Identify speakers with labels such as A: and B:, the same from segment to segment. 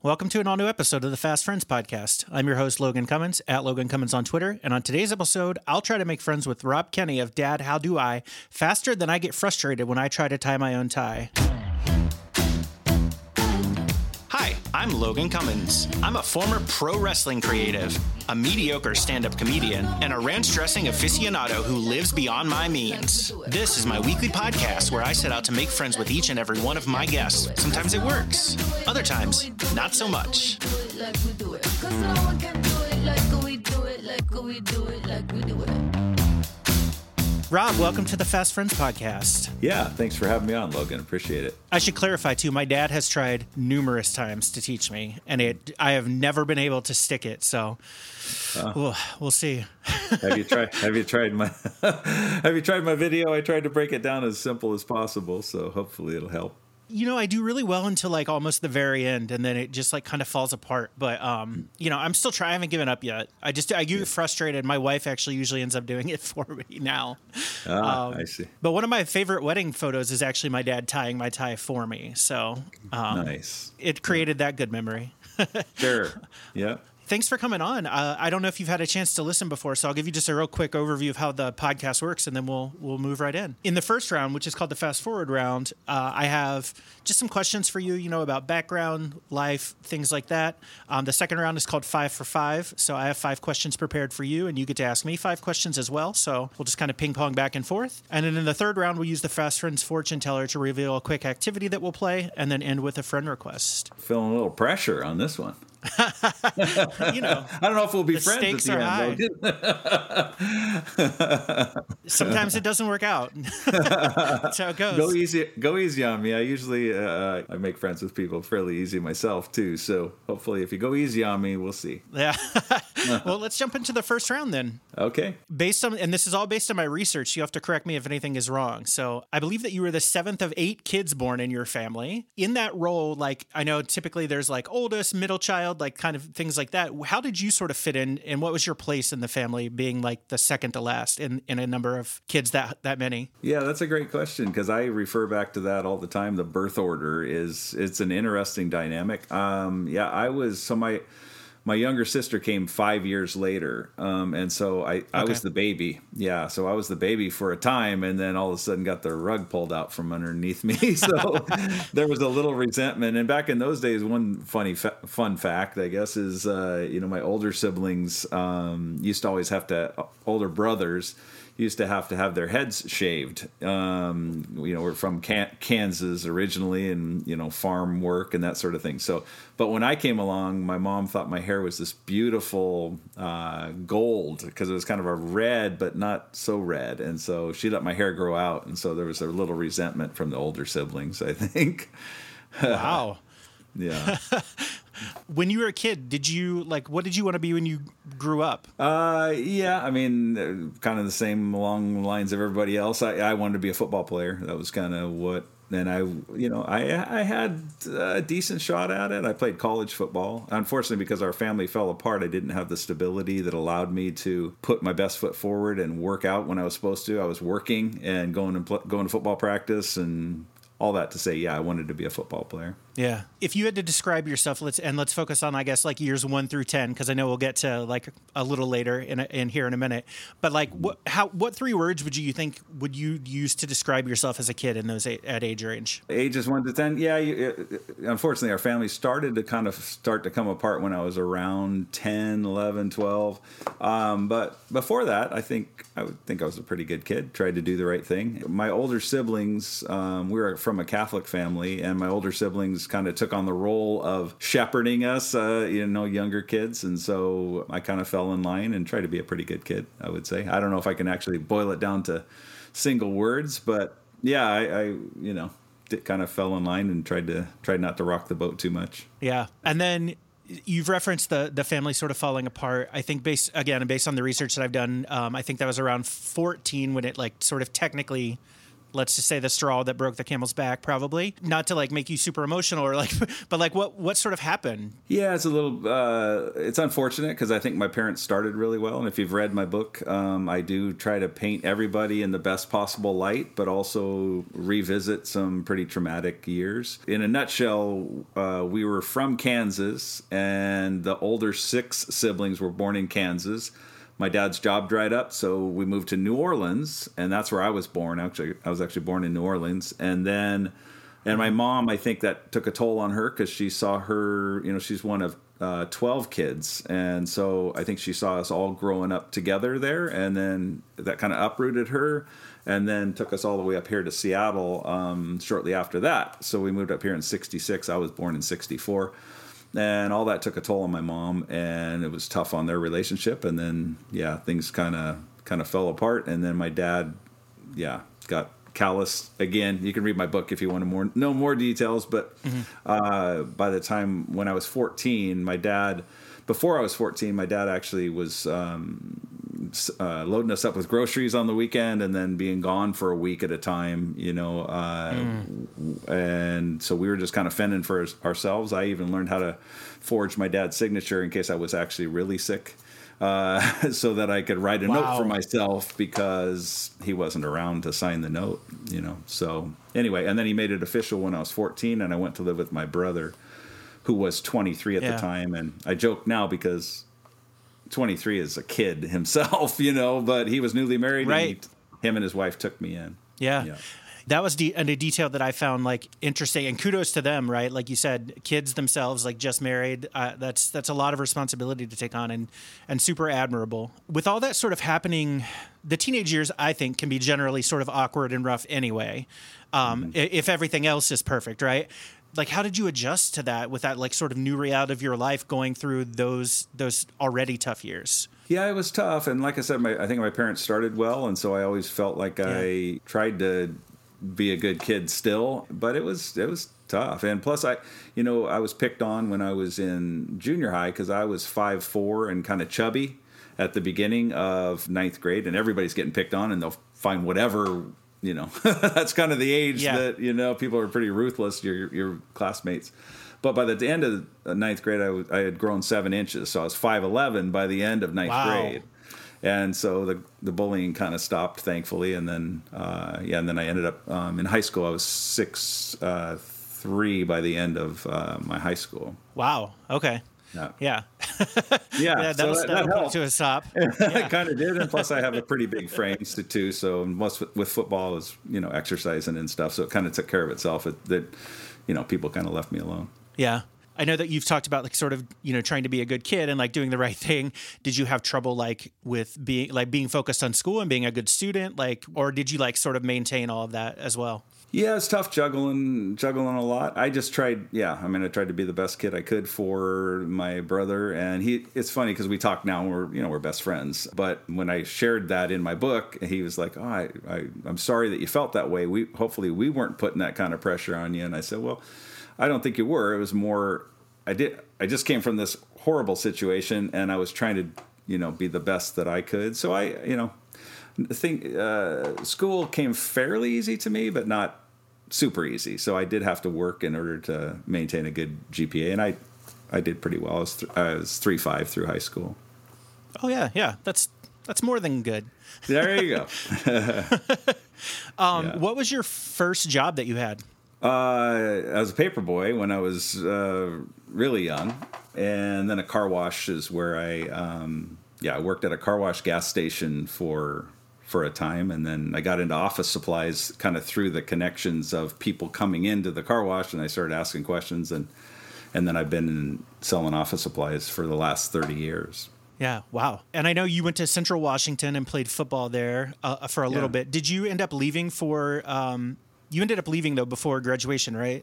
A: Welcome to an all new episode of the Fast Friends podcast. I'm your host, Logan Cummins, at Logan Cummins on Twitter. And on today's episode, I'll try to make friends with Rob Kenney of Dad, How Do I faster than I get frustrated when I try to tie my own tie. I'm Logan Cummins. I'm a former pro wrestling creative, a mediocre stand up comedian, and a ranch dressing aficionado who lives beyond my means. This is my weekly podcast where I set out to make friends with each and every one of my guests. Sometimes it works, other times, not so much. Rob, welcome to the Fast Friends podcast.
B: Yeah, thanks for having me on, Logan. Appreciate it.
A: I should clarify too. My dad has tried numerous times to teach me, and it I have never been able to stick it. So uh, we'll, we'll see.
B: have you tried? Have you tried my? have you tried my video? I tried to break it down as simple as possible, so hopefully it'll help
A: you know, I do really well until like almost the very end, and then it just like kind of falls apart. But um, you know, I'm still trying. I haven't given up yet. I just I get yeah. frustrated. My wife actually usually ends up doing it for me now.
B: Ah, um, I see.
A: But one of my favorite wedding photos is actually my dad tying my tie for me. So
B: um, nice.
A: It created that good memory.
B: sure. Yeah
A: thanks for coming on. Uh, I don't know if you've had a chance to listen before, so I'll give you just a real quick overview of how the podcast works, and then we'll we'll move right in. In the first round, which is called the fast forward round, uh, I have just some questions for you, you know, about background, life, things like that. Um, the second round is called five for five, so I have five questions prepared for you, and you get to ask me five questions as well. So we'll just kind of ping pong back and forth. And then in the third round, we'll use the fast friends fortune teller to reveal a quick activity that we'll play, and then end with a friend request.
B: Feeling a little pressure on this one. you know, I don't know if we'll be friends.
A: Stakes are end, high. Sometimes it doesn't work out. That's how it goes.
B: Go easy, go easy on me. I usually uh, I make friends with people fairly easy myself too. So hopefully, if you go easy on me, we'll see.
A: Yeah. well, let's jump into the first round then.
B: Okay.
A: Based on, and this is all based on my research. You have to correct me if anything is wrong. So I believe that you were the seventh of eight kids born in your family. In that role, like I know typically there's like oldest, middle child, like kind of things like that. How did you sort of fit in, and what was your place in the family, being like the second to last in in a number of kids that that many?
B: Yeah, that's a great question because I refer back to that all the time. The birth order is it's an interesting dynamic. Um, yeah, I was so my my younger sister came five years later, um, and so I, I was the baby. Yeah, so I was the baby for a time, and then all of a sudden got the rug pulled out from underneath me. so there was a little resentment. And back in those days, one funny fa- fun fact, I guess, is uh, you know my older siblings um, used to always have to older brothers used to have to have their heads shaved. Um, you know, we're from Kansas originally, and you know, farm work and that sort of thing. So, but when I came along, my mom thought my hair was this beautiful uh, gold because it was kind of a red, but not so red, and so she let my hair grow out, and so there was a little resentment from the older siblings, I think.
A: Wow.
B: yeah.
A: when you were a kid, did you like what did you want to be when you grew up?
B: Uh, yeah, I mean, uh, kind of the same along the lines of everybody else. I, I wanted to be a football player. That was kind of what. And I, you know, I I had a decent shot at it. I played college football. Unfortunately, because our family fell apart, I didn't have the stability that allowed me to put my best foot forward and work out when I was supposed to. I was working and going and going to football practice and all that to say, yeah, I wanted to be a football player.
A: Yeah. If you had to describe yourself, let's and let's focus on, I guess, like years one through ten, because I know we'll get to like a little later in, a, in here in a minute. But like, what how what three words would you think would you use to describe yourself as a kid in those at age range?
B: Ages one to ten, yeah. You, unfortunately, our family started to kind of start to come apart when I was around 10, 11, 12. Um, but before that, I think I would think I was a pretty good kid. Tried to do the right thing. My older siblings, um, we were from a Catholic family, and my older siblings kind of took on the role of shepherding us, uh, you know, younger kids. And so I kind of fell in line and tried to be a pretty good kid, I would say. I don't know if I can actually boil it down to single words, but yeah, I, I you know, kind of fell in line and tried to tried not to rock the boat too much.
A: Yeah. And then you've referenced the the family sort of falling apart. I think based again based on the research that I've done, um, I think that was around 14 when it like sort of technically let's just say the straw that broke the camel's back probably. Not to like make you super emotional or like but like what what sort of happened?
B: Yeah it's a little uh, it's unfortunate because i think my parents started really well. And if you've read my book um, i do try to paint everybody in the best possible light but also revisit some pretty traumatic years. In a nutshell uh, we were from kansas and the older six siblings were born in kansas my dad's job dried up, so we moved to New Orleans, and that's where I was born. Actually, I was actually born in New Orleans, and then, and my mom, I think that took a toll on her because she saw her. You know, she's one of uh, 12 kids. And so I think she saw us all growing up together there. And then that kind of uprooted her and then took us all the way up here to Seattle um, shortly after that. So we moved up here in 66. I was born in 64 and all that took a toll on my mom and it was tough on their relationship. And then yeah things kind of kind of fell apart. And then my dad yeah got callous again. You can read my book if you want to more know more details but mm-hmm. uh, by the time when i was 14 my dad before i was 14 my dad actually was um, uh, loading us up with groceries on the weekend and then being gone for a week at a time, you know. Uh, mm. And so we were just kind of fending for ourselves. I even learned how to forge my dad's signature in case I was actually really sick. Uh, so that I could write a wow. note for myself because he wasn't around to sign the note, you know. So anyway, and then he made it official when I was 14, and I went to live with my brother, who was 23 at yeah. the time. And I joke now because 23 as a kid himself, you know, but he was newly married.
A: Right.
B: And he, him and his wife took me in.
A: Yeah. yeah. That was de- a detail that I found like interesting, and kudos to them, right? Like you said, kids themselves, like just married. Uh, that's that's a lot of responsibility to take on, and and super admirable. With all that sort of happening, the teenage years, I think, can be generally sort of awkward and rough anyway. Um, mm-hmm. If everything else is perfect, right? Like how did you adjust to that with that like sort of new reality of your life going through those those already tough years?
B: Yeah it was tough. And like i said my, i think my parents started well. And so i always felt like yeah. i tried to be a good kid still. But it was it was tough. And plus i you know i was picked on when i was in junior high because i was five four and kind of chubby at the beginning of ninth grade. And everybody's getting picked on and they'll find whatever you know that's kind of the age yeah. that you know people are pretty ruthless your your classmates. But by the end of ninth grade I, w- I had grown seven inches so i was 5'11 by the end of ninth wow. grade. And so the the bullying kind of stopped thankfully and then uh, yeah and then i ended up um, in high school i was six uh, three by the end of uh, my high school.
A: Wow. Okay
B: yeah.
A: Yeah.
B: yeah.
A: yeah that, was, that, that to a stop.
B: Yeah. it kind of did. And plus, I have a pretty big frame too. So most with football is, you know, exercising and stuff. So it kind of took care of itself. It, that, you know, people kind of left me alone.
A: Yeah. I know that you've talked about like sort of you know trying to be a good kid and like doing the right thing. Did you have trouble like with being like being focused on school and being a good student like or did you like sort of maintain all of that as well?
B: Yeah, it's tough juggling juggling a lot. I just tried. Yeah, I mean, I tried to be the best kid I could for my brother, and he. It's funny because we talk now. And we're you know we're best friends. But when I shared that in my book, he was like, "Oh, I, I I'm sorry that you felt that way. We hopefully we weren't putting that kind of pressure on you." And I said, "Well, I don't think you were. It was more. I did. I just came from this horrible situation, and I was trying to you know be the best that I could. So I you know think uh, school came fairly easy to me, but not super easy. So I did have to work in order to maintain a good GPA, and I I did pretty well. I was, th- I was three five through high school.
A: Oh yeah, yeah. That's that's more than good.
B: There you go.
A: um, yeah. What was your first job that you had?
B: Uh, was a paper boy when I was uh, really young, and then a car wash is where I um, yeah I worked at a car wash gas station for for a time and then I got into office supplies kind of through the connections of people coming into the car wash and I started asking questions and and then I've been selling office supplies for the last 30 years.
A: Yeah, wow. And I know you went to Central Washington and played football there uh, for a little bit. Did you end up leaving for um, you ended up leaving though before graduation, right?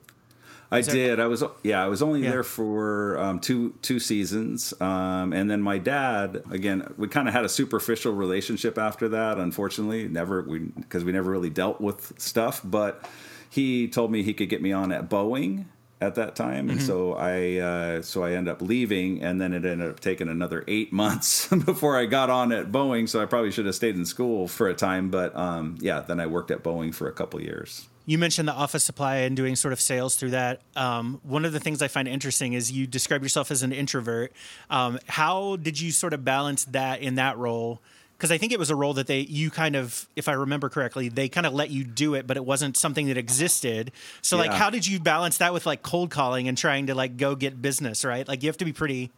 B: I did. I was yeah. I was only yeah. there for um, two two seasons, um, and then my dad again. We kind of had a superficial relationship after that. Unfortunately, never we because we never really dealt with stuff. But he told me he could get me on at Boeing at that time, and
A: Mm-hmm.
B: so I uh, so I ended up leaving, and then it ended up taking another eight months before I got on at Boeing. So I probably should have stayed in school for a time, but um, yeah, then I worked at Boeing for a couple years.
A: You mentioned the office supply and doing sort of sales through that. Um, one of the things I find interesting is you describe yourself as an introvert. Um, how did you sort of balance that in that role? Because I think it was a role that they, you kind of, if I remember correctly, they kind of let you do it, but it wasn't something that existed. So, like, how did you balance that with like cold calling and trying to like go get business, right? Like, you have to be pretty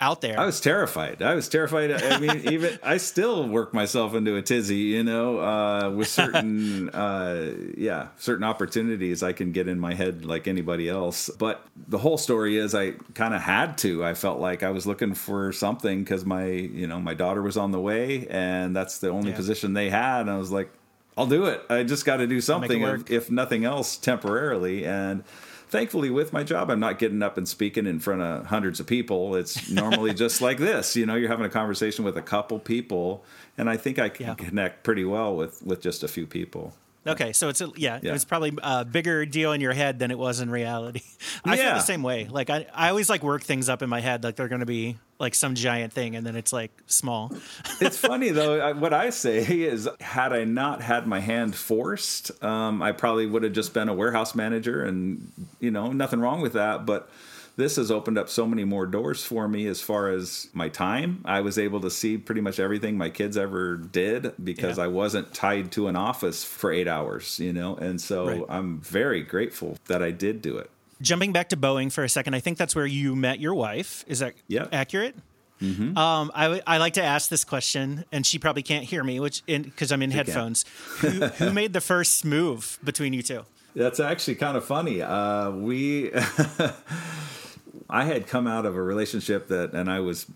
A: out there.
B: I was terrified. I was terrified. I mean, even I still work myself into a tizzy, you know, uh, with certain, uh, yeah, certain opportunities I can get in my head like anybody else. But the whole story is I kind of had to. I felt like I was looking for something because my, you know, my daughter was on the way and that's the only
A: Yeah.
B: position they had. And I was like, I'll do it. I just got to do something, if, if nothing else, temporarily. And thankfully, with my job, I'm not getting up and speaking in front of hundreds of people. It's normally just like this. You know, you're having a conversation with a couple people, and I think I can
A: Yeah.
B: connect pretty well with with just a few people.
A: Okay, so it's a, yeah,
B: Yeah.
A: it was probably a bigger deal in your head than it was in reality. I feel the same way. Like I, I always like work things up in my head like they're going to be like some giant thing, and then it's like small.
B: it's funny though. I, what I say is, had I not had my hand forced, um, I probably would have just been a warehouse manager, and you know, nothing wrong with that. But this has opened up so many more doors for me as far as my time. I was able to see pretty much everything my kids ever did because
A: Yeah.
B: I wasn't tied to an office for eight hours, you know, and so
A: Right.
B: I'm very grateful that I did do it.
A: Jumping back to Boeing for a second, I think that's where you met your wife. Is that
B: Yeah.
A: accurate? Um, I, like to ask this question, and she probably can't hear me, which because I'm in
B: can.
A: headphones. who, who made the first move between you two?
B: That's actually kind of funny. Uh, we, I had come out of a relationship that, and I was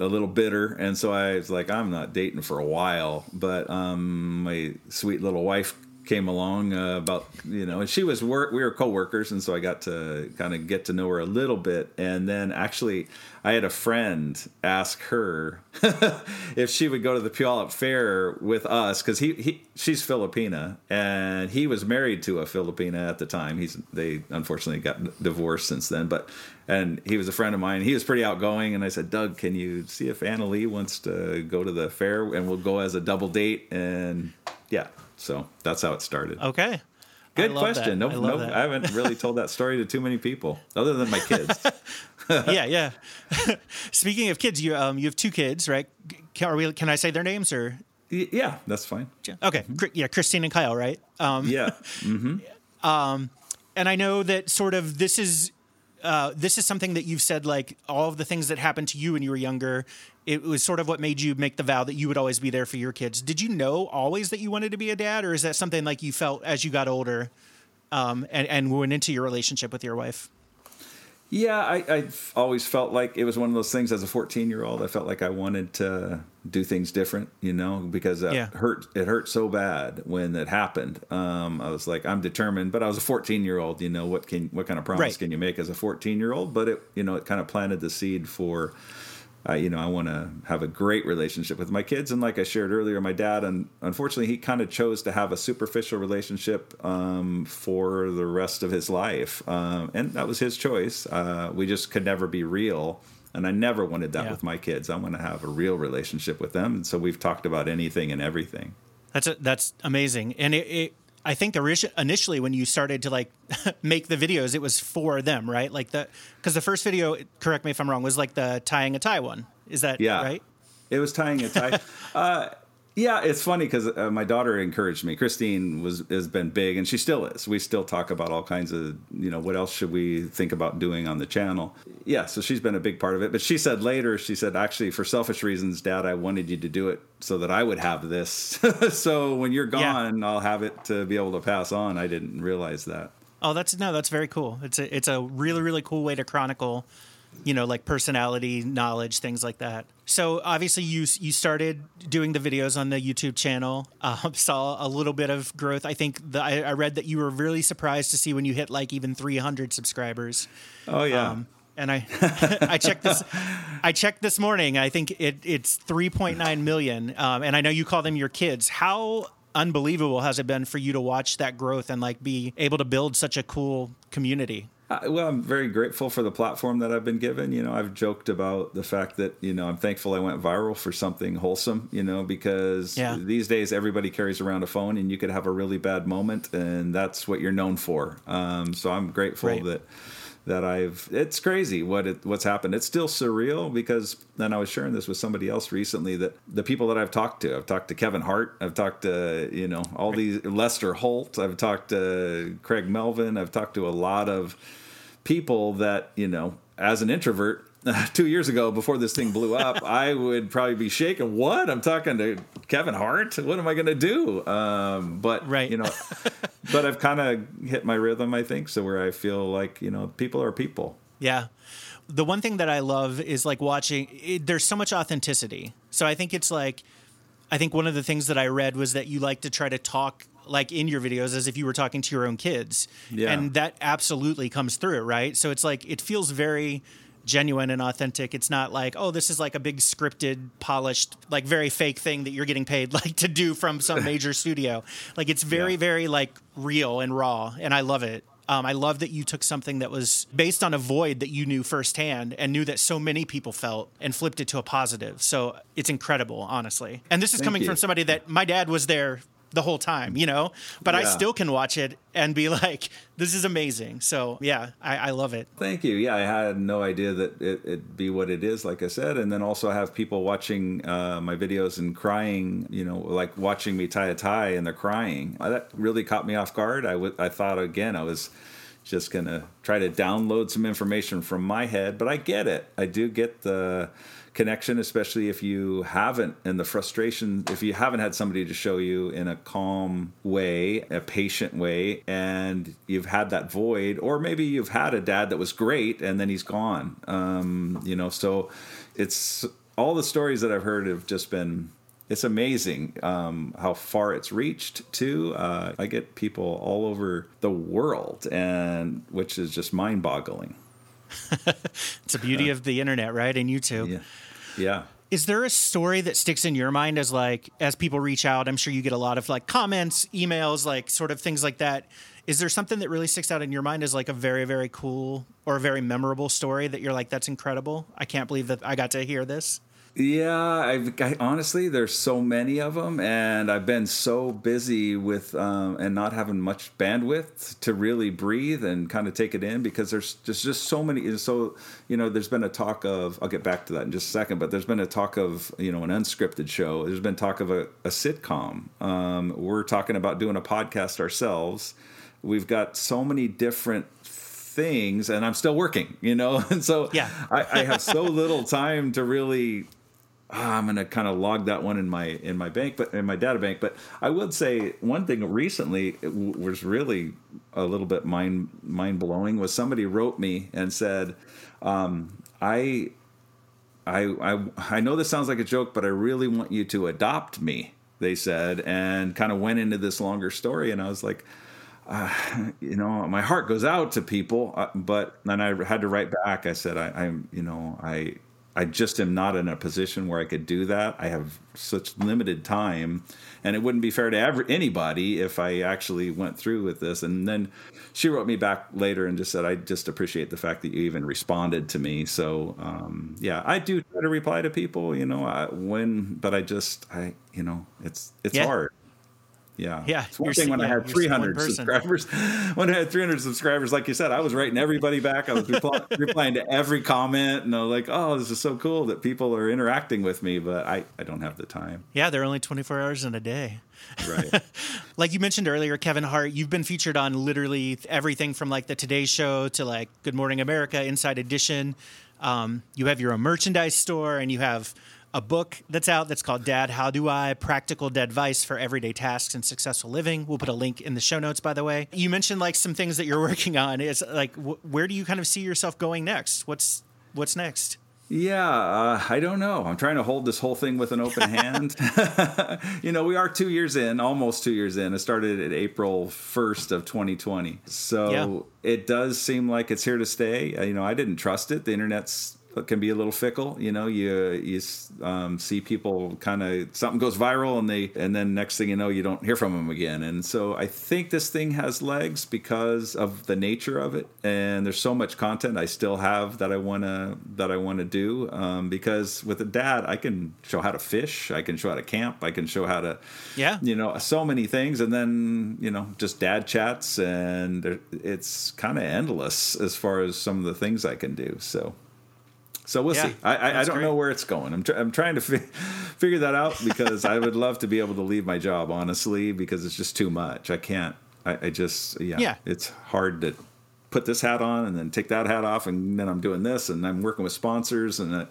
B: a little bitter, and so I was like, I'm not dating for a while. But um, my sweet little wife came along uh, about you know, and she was work. We were coworkers, and so I got to kind of get to know her a little bit. And then actually, I had a friend ask her if she would go to the Puyallup Fair with us because he, he she's Filipina and he was married to a Filipina at the time. He's they unfortunately got divorced since then, but and he was a friend of mine. He was pretty outgoing, and I said, Doug, can you see if Anna Lee wants to go to the fair and we'll go as a double date? And yeah, so that's how it started.
A: Okay.
B: Good question.
A: that.
B: No,
A: I love
B: no,
A: that.
B: I haven't really told that story to too many people other than my kids.
A: yeah, yeah. Speaking of kids, you um you have two kids, right? Can, are we, can I say their names or?
B: Yeah, that's fine.
A: Okay, Cri- yeah, Christine and Kyle, right? Um,
B: Yeah.
A: and I know that sort of this is uh, this is something that you've said like all of the things that happened to you when you were younger. It was sort of what made you make the vow that you would always be there for your kids. Did you know always that you wanted to be a dad, or is that something like you felt as you got older um, and and went into your relationship with your wife?
B: Yeah, I, I've always felt like it was one of those things as a 14 year old. I felt like I wanted to do things different, you know, because it
A: Yeah.
B: hurt. It hurt so bad when it happened. Um, I was like, I'm determined, but I was a 14 year old. You know, what can what kind of promise
A: Right.
B: can you make as a 14 year old? But it, you know, it kind of planted the seed for. Uh, you know, I want to have a great relationship with my kids, and like I shared earlier, my dad, and unfortunately, he kind of chose to have a superficial relationship um, for the rest of his life, um, and that was his choice. Uh, we just could never be real, and I never wanted that
A: Yeah.
B: with my kids. I want to have a real relationship with them, and so we've talked about anything and everything.
A: That's a, that's amazing, and it, it I think initially when you started to like make the videos, it was for them, right? Like the because the first video, correct me if I'm wrong, was like the tying a tie one. Is that
B: Yeah.
A: right?
B: It was tying a tie. uh, yeah, it's funny because uh, my daughter encouraged me. Christine was has been big, and she still is. We still talk about all kinds of you know what else should we think about doing on the channel. Yeah, so she's been a big part of it. But she said later, she said actually for selfish reasons, Dad, I wanted you to do it so that I would have this. so when you're
A: Yeah.
B: gone, I'll have it to be able to pass on. I didn't realize that.
A: Oh, that's no, that's very cool. It's a it's a really really cool way to chronicle, you know, like personality, knowledge, things like that. So obviously you you started doing the videos on the YouTube channel. Um, saw a little bit of growth. I think the, I, I read that you were really surprised to see when you hit like even 300 subscribers.
B: Oh yeah.
A: Um, and I I checked this I checked this morning. I think it it's 3.9 million. Um, and I know you call them your kids. How unbelievable has it been for you to watch that growth and like be able to build such a cool community?
B: Uh, well, I'm very grateful for the platform that I've been given. You know, I've joked about the fact that you know I'm thankful I went viral for something wholesome. You know, because
A: Yeah.
B: these days everybody carries around a phone, and you could have a really bad moment, and that's what you're known for. Um, so I'm grateful
A: Right.
B: that that I've. It's crazy what it, what's happened. It's still surreal because then I was sharing this with somebody else recently that the people that I've talked to, I've talked to Kevin Hart, I've talked to you know all these Lester Holt, I've talked to Craig Melvin, I've talked to a lot of people that you know as an introvert. Two years ago, before this thing blew up, I would probably be shaking. What? I'm talking to Kevin Hart. What am I going to do? Um, but
A: Right.
B: you know, but I've kind of hit my rhythm, I think. So where I feel like you know, people are people.
A: Yeah. The one thing that I love is like watching, it, there's so much authenticity. So I think it's like, I think one of the things that I read was that you like to try to talk like in your videos as if you were talking to your own kids.
B: Yeah.
A: And that absolutely comes through, right? So it's like, it feels very genuine and authentic. It's not like, oh, this is like a big scripted, polished, like very fake thing that you're getting paid like to do from some major studio. Like it's very,
B: Yeah.
A: very like real and raw. And I love it. Um, I love that you took something that was based on a void that you knew firsthand and knew that so many people felt and flipped it to a positive. So it's incredible, honestly. And this is
B: Thank
A: coming
B: you.
A: from somebody that my dad was there the whole time, you know, but I still can watch it and be like, this is amazing. So yeah, I, I love it.
B: Thank you. Yeah, I had no idea that it, it'd be what it is, like I said, and then also have people watching uh, my videos and crying. You know, like watching me tie a tie and they're crying. Uh, That really caught me off guard. I w- I thought again I was just gonna try to download some information from my head, but I get it. I do get the connection, especially if you haven't, and the frustration if you haven't had somebody to show you in a calm way, a patient way, and you've had that void, or maybe you've had a dad that was great and then he's gone. Um, you know, so it's all the stories that I've heard have just been. It's amazing um, how far it's reached too. Uh, I get people all over the world, and which is just mind-boggling.
A: It's the beauty of the internet, right? And YouTube.
B: Yeah, yeah.
A: Is there a story that sticks in your mind as like as people reach out? I'm sure you get a lot of like comments, emails, like sort of things like that. Is there something that really sticks out in your mind as like a very very cool or a very memorable story that you're like that's incredible? I can't believe that I got to hear this.
B: Yeah, I've I, honestly there's so many of them, and I've been so busy with um, and not having much bandwidth to really breathe and kind of take it in because there's just just so many. So you know, there's been a talk of I'll get back to that in just a second, but there's been a talk of you know an unscripted show. There's been talk of a, a sitcom. Um, we're talking about doing a podcast ourselves. We've got so many different things, and I'm still working. You know, and so
A: Yeah.
B: I, I have so little time to really ah, I'm gonna kind of log that one in my in my bank, but in my data bank. But I would say one thing recently was really a little bit mind mind blowing was somebody wrote me and said, um, I. I, I I know this sounds like a joke, but I really want you to adopt me. They said, and kind of went into this longer story, and I was like, uh, you know, my heart goes out to people, uh, but then I had to write back. I said, I, I'm, you know, I, I just am not in a position where I could do that. I have such limited time, and it wouldn't be fair to ever, anybody if I actually went through with this. And then she wrote me back later and just said, I just appreciate the fact that you even responded to me. So, um, yeah, I do try to reply to people, you know, I, when, but I just, I, you know, it's it's
A: Yeah.
B: hard. Yeah.
A: Yeah,
B: It's one
A: you're
B: thing when I had
A: you're s- one
B: 300 subscribers. When I had 300 subscribers, like you said, I was writing everybody back. I was reply, replying to every comment, and I was like, "Oh, this is so cool that people are interacting with me." But I, I don't have the time.
A: Yeah, they're only 24 hours in a day.
B: Right.
A: Like you mentioned earlier, Kevin Hart, you've been featured on literally everything from like the Today Show to like Good Morning America, Inside Edition. Um, you have your own merchandise store and you have a book that's out that's called Dad, How Do I? Practical Dad Advice for Everyday Tasks and Successful Living. We'll put a link in the show notes, by the way. You mentioned like some things that you're working on. Is like, wh- where do you kind of see yourself going next? What's what's next?
B: Yeah, uh, I don't know. I'm trying to hold this whole thing with an open hand. you know, we are two years in, almost two years in. It started at April 1st of 2020. So it does seem like it's here to stay. Uh, You know, I didn't trust it. The internet's can be a little fickle. You know, you you um, see people kind of something goes viral and they and then next thing you know you don't hear from them again. And so I think this thing has legs because of the nature of it. And there's so much content I still have that I wanna that I wanna do um, because with a dad I can show how to fish, I can show how to camp, I can show how to
A: yeah
B: you know so many things, and then you know just dad chats and it's kind of endless as far as some of the things I can do. So. So we'll
A: Yeah,
B: see. I, I, I don't
A: great.
B: know where it's going. I'm, tr- I'm trying to fi- figure that out because I would love to be able to leave my job, honestly, because it's just too much. I can't. I, I just, yeah,
A: Yeah.
B: It's hard to put this hat on and then take that hat off, and then I'm doing this, and I'm working with sponsors, and uh,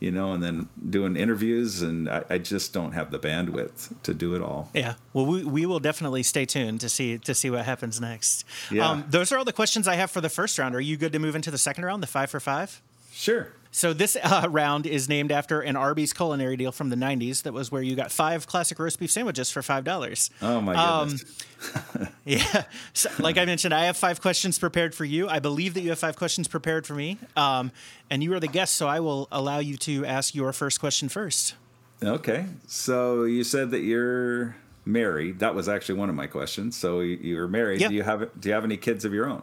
B: you know, and then doing interviews, and I, I just don't have the bandwidth to do it all.
A: Yeah. Well, we, we will definitely stay tuned to see to see what happens next.
B: Yeah.
A: Um, those are all the questions I have for the first round. Are you good to move into the second round, the five for five?
B: Sure.
A: So this uh, round is named after an Arby's culinary deal from the '90s. That was where you got five classic roast beef sandwiches for five dollars.
B: Oh my
A: Um,
B: goodness.
A: Yeah. So, like I mentioned, I have five questions prepared for you. I believe that you have five questions prepared for me. Um, and you are the guest, so I will allow you to ask your first question first.
B: Okay. So you said that you're married. That was actually one of my questions. So you- you're married.
A: Yeah.
B: Do you have Do you have any kids of your own?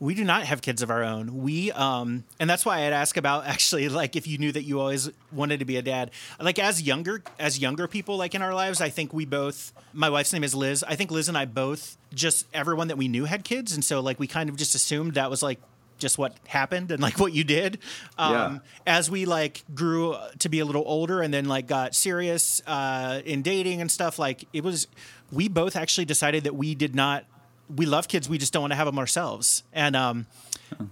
A: We do not have kids of our own. We um and that's why I'd ask about actually like if you knew that you always wanted to be a dad. Like as younger as younger people like in our lives, I think we both my wife's name is Liz. I think Liz and I both just everyone that we knew had kids and so like we kind of just assumed that was like just what happened and like what you did. Um
B: Yeah.
A: as we like grew to be a little older and then like got serious uh in dating and stuff like it was we both actually decided that we did not we love kids we just don't want to have them ourselves. And um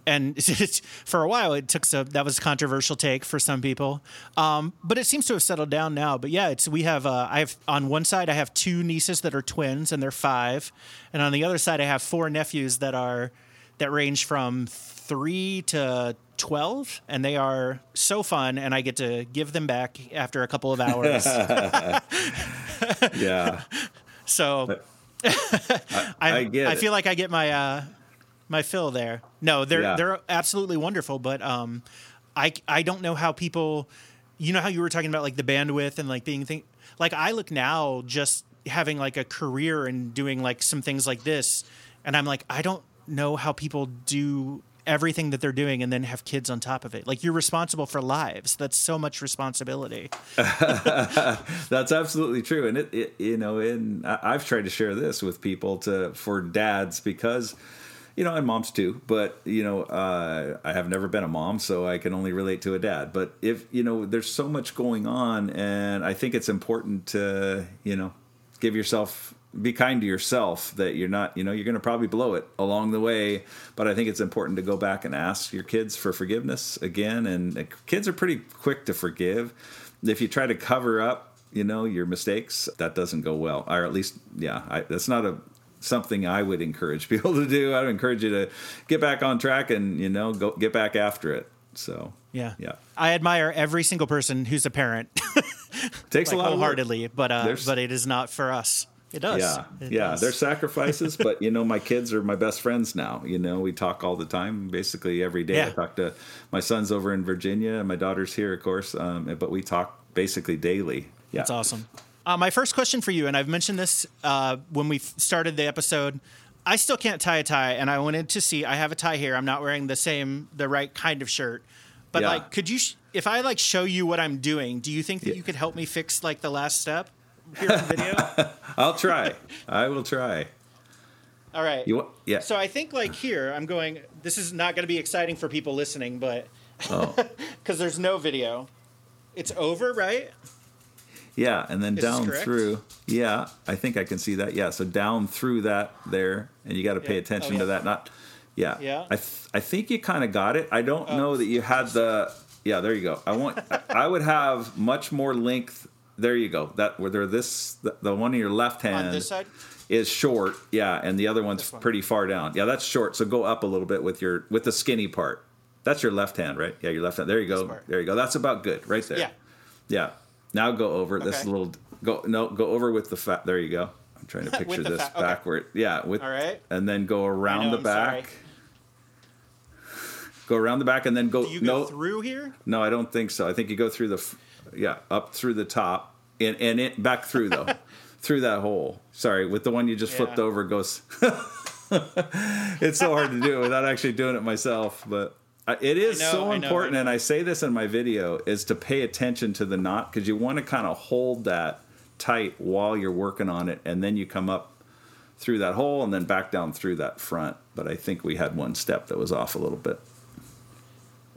A: and it's, for a while it took some that was a controversial take for some people. Um but it seems to have settled down now. But yeah it's we have uh i have on one side i have two nieces that are twins and they're five. And on the other side i have four nephews that are that range from three to 12 and they are so fun and i get to give them back after a couple of hours.
B: Yeah.
A: so I,
B: I get
A: I
B: it.
A: feel like I get my uh, my fill there. No, they're
B: Yeah.
A: they're absolutely wonderful, but um, I I don't know how people. You know how you were talking about like the bandwidth and like being think like I look now just having like a career and doing like some things like this, and I'm like I don't know how people do everything that they're doing and then have kids on top of it. Like you're responsible for lives. That's so much responsibility.
B: That's absolutely true, and it, it you know, and I've tried to share this with people to for dads because, you know, and moms too. But you know, uh, I have never been a mom, so I can only relate to a dad. But if you know, there's so much going on, and I think it's important to you know, give yourself be kind to yourself that you're not you know you're going to probably blow it along the way but i think it's important to go back and ask your kids for forgiveness again and uh, kids are pretty quick to forgive if you try to cover up you know your mistakes that doesn't go well or at least yeah I, that's not a something i would encourage people to do i would encourage you to get back on track and you know go get back after it so
A: Yeah.
B: yeah
A: I admire every single person who's a parent.
B: takes
A: like
B: a lot
A: wholeheartedly, but uh,
B: There's-
A: but it is not for us. It does.
B: Yeah,
A: It
B: yeah.
A: does.
B: There's sacrifices, but you know, my kids are my best friends now. You know, we talk all the time, basically every day. I talk to my son's over in Virginia, and my daughter's here, of course. Um, but we talk basically daily. Yeah,
A: That's awesome. Uh, my first question for you, and I've mentioned this uh, when we started the episode. I still can't tie a tie, and I wanted to see. I have a tie here. I'm not wearing the same, the right kind of shirt. But
B: Yeah.
A: like, could you, sh- if I like show you what I'm doing, do you think that
B: Yeah.
A: you could help me fix like the last step here video?
B: I'll try. I will try.
A: All right.
B: You yeah.
A: So I think like here, I'm going. This is not going to be exciting for people listening, but
B: Oh,
A: because there's no video, it's over, right?
B: yeah, and then
A: Is
B: down through. Yeah, I think I can see that. Yeah, so down through that there, and you got to pay
A: Yeah.
B: attention
A: Oh,
B: to that. Not. Yeah.
A: Yeah.
B: I th- I think you kind of got it. I don't
A: Oh.
B: know that you had the. Yeah, there you go. I want. I would have much more length. There you go. That where there this the, the one in your left hand
A: On this side.
B: is short. Yeah, and the other one's
A: one.
B: pretty far down. Yeah, that's short. So go up a little bit with your with the skinny part. That's your left hand, right? Yeah, your left hand. There you go. There you go. That's about good, right there.
A: Yeah.
B: Yeah. Now go over this little. Go no. Go over with the fat. There you go. I'm trying to picture this
A: okay.
B: backward. Yeah. With
A: All right.
B: and then go around
A: know,
B: the
A: I'm
B: back.
A: sorry.
B: Go around the back and then go.
A: Go
B: no,
A: through here?
B: no, I don't think so. I think you go through the, yeah, up through the top and and it back through though, through that hole. Sorry, with the one you just flipped over it goes. it's so hard to do it without actually doing it myself, but. It is
A: know,
B: so
A: I know,
B: important,
A: I know.
B: and I say this in my video, is to pay attention to the knot because you want to kind of hold that tight while you're working on it, and then you come up through that hole and then back down through that front. But I think we had one step that was off a little bit.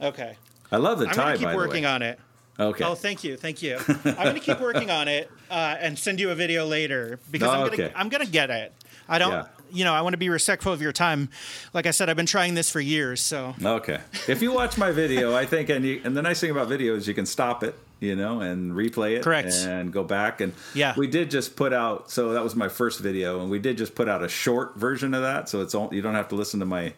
A: Okay.
B: I love the
A: I'm
B: tie,
A: gonna keep
B: by
A: working
B: the way.
A: on it.
B: Okay.
A: Oh, thank you, thank you. I'm gonna keep working on it uh, and send you a video later because I'm gonna I'm gonna get it. I don't,
B: Yeah.
A: you know, I want to be respectful of your time. Like I said, I've been trying this for years, so
B: Okay. If you watch my video, I think, and you, and the nice thing about video is you can stop it, you know, and replay it,
A: Correct.
B: and go back. And
A: Yeah.
B: we did just put out. So that was my first video, and we did just put out a short version of that. So it's all you don't have to listen to my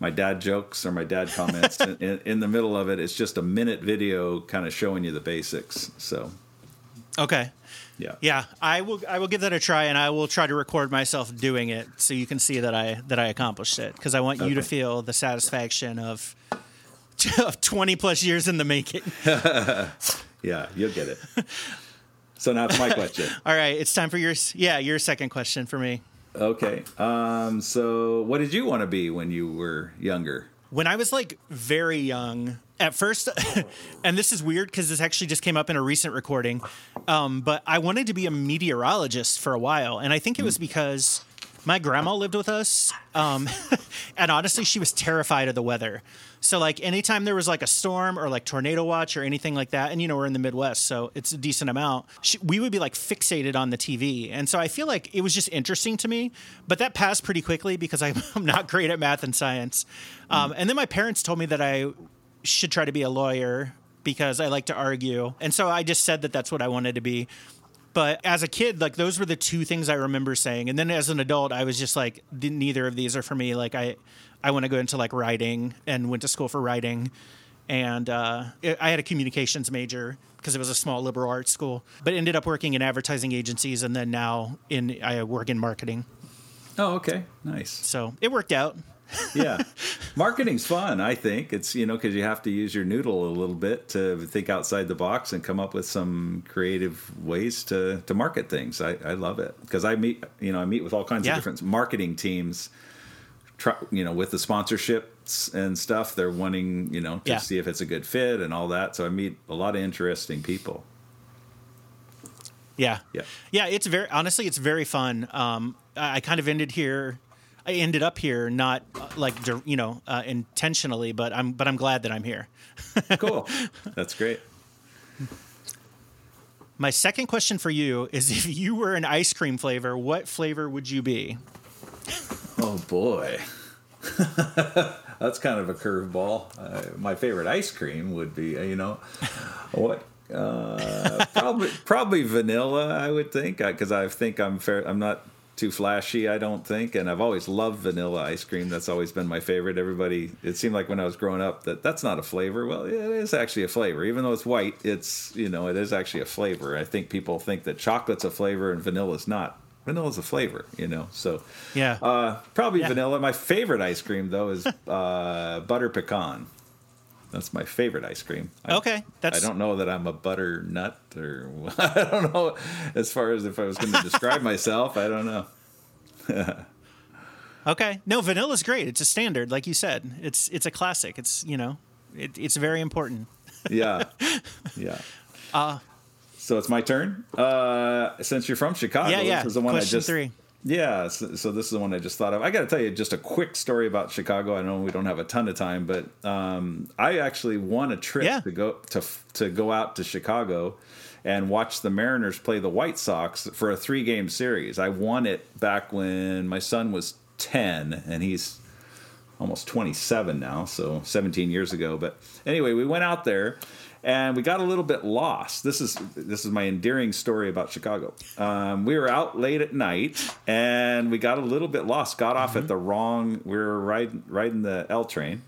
B: my dad jokes or my dad comments in, in, in the middle of it. It's just a minute video, kind of showing you the basics. So
A: okay.
B: yeah,
A: Yeah, I will. I will give that a try, and I will try to record myself doing it, so you can see that I that I accomplished it. Because I want you to feel the satisfaction of of twenty plus years in the making.
B: yeah, you'll get it. So now it's my question.
A: All right, it's time for your yeah your second question for me.
B: Okay. Um, so what did you want to be when you were younger?
A: When I was like very young, at first, and this is weird because this actually just came up in a recent recording, um, but I wanted to be a meteorologist for a while. And I think it was because my grandma lived with us. Um, and honestly, she was terrified of the weather. So, like, anytime there was like a storm or like tornado watch or anything like that, and you know, we're in the Midwest, so it's a decent amount, she, we would be like fixated on the TV. And so I feel like it was just interesting to me, but that passed pretty quickly because I'm not great at math and science. Um, and then my parents told me that I should try to be a lawyer because I like to argue. And so I just said that that's what I wanted to be. But as a kid, like those were the two things I remember saying. And then as an adult, I was just like, neither of these are for me. Like I, I want to go into like writing and went to school for writing. And uh, it- I had a communications major because it was a small liberal arts school, but ended up working in advertising agencies. And then now in I work in marketing.
B: Oh, okay, nice.
A: So it worked out.
B: yeah marketing's fun i think it's you know because you have to use your noodle a little bit to think outside the box and come up with some creative ways to to market things i, I love it because i meet you know i meet with all kinds
A: Yeah.
B: of different marketing teams try, you know with the sponsorships and stuff they're wanting you know to
A: Yeah.
B: see if it's a good fit and all that so i meet a lot of interesting people
A: Yeah.
B: Yeah.
A: Yeah, it's very honestly, it's very fun. Um, I, I kind of ended here. I ended up here not uh, like you know uh, intentionally, but I'm but I'm glad that I'm here.
B: cool that's great
A: My second question for you is: If you were an ice cream flavor, what flavor would you be?
B: Oh boy, that's kind of a curveball. Uh, my favorite ice cream would be, uh, you know, what? Uh, probably probably vanilla. I would think because I think I'm fair. I'm not too flashy. I don't think, and I've always loved vanilla ice cream. That's always been my favorite. Everybody, it seemed like when I was growing up that that's not a flavor. Well, it is actually a flavor, even though it's white. It's you know, it is actually a flavor. I think people think that chocolate's a flavor and vanilla's not. Vanilla's a flavor, you know. So
A: Yeah.
B: uh, probably
A: Yeah.
B: vanilla. My favorite ice cream though is uh, butter pecan. That's my favorite ice cream. I,
A: okay, that's
B: I don't know that I'm a butter nut or I don't know as far as if I was going to describe myself. I don't know.
A: okay. No, vanilla's great. It's a standard, like you said. It's it's a classic. It's you know, it, it's very important.
B: Yeah, yeah. so it's my turn. Uh, since you're from Chicago,
A: yeah, yeah.
B: this is the one
A: Question
B: I just
A: three.
B: Yeah, so, so this is the one I just thought of. I got to tell you just a quick story about Chicago. I know we don't have a ton of time, but um, I actually won a trip
A: Yeah.
B: to go to to go out to Chicago and watch the Mariners play the White Sox for a three game series. I won it back when my son was ten, and he's almost 27 now, so 17 years ago. But anyway, we went out there and we got a little bit lost. This is this is my endearing story about Chicago. Um, we were out late at night and we got a little bit lost. Got off at the wrong. We were riding riding the L train,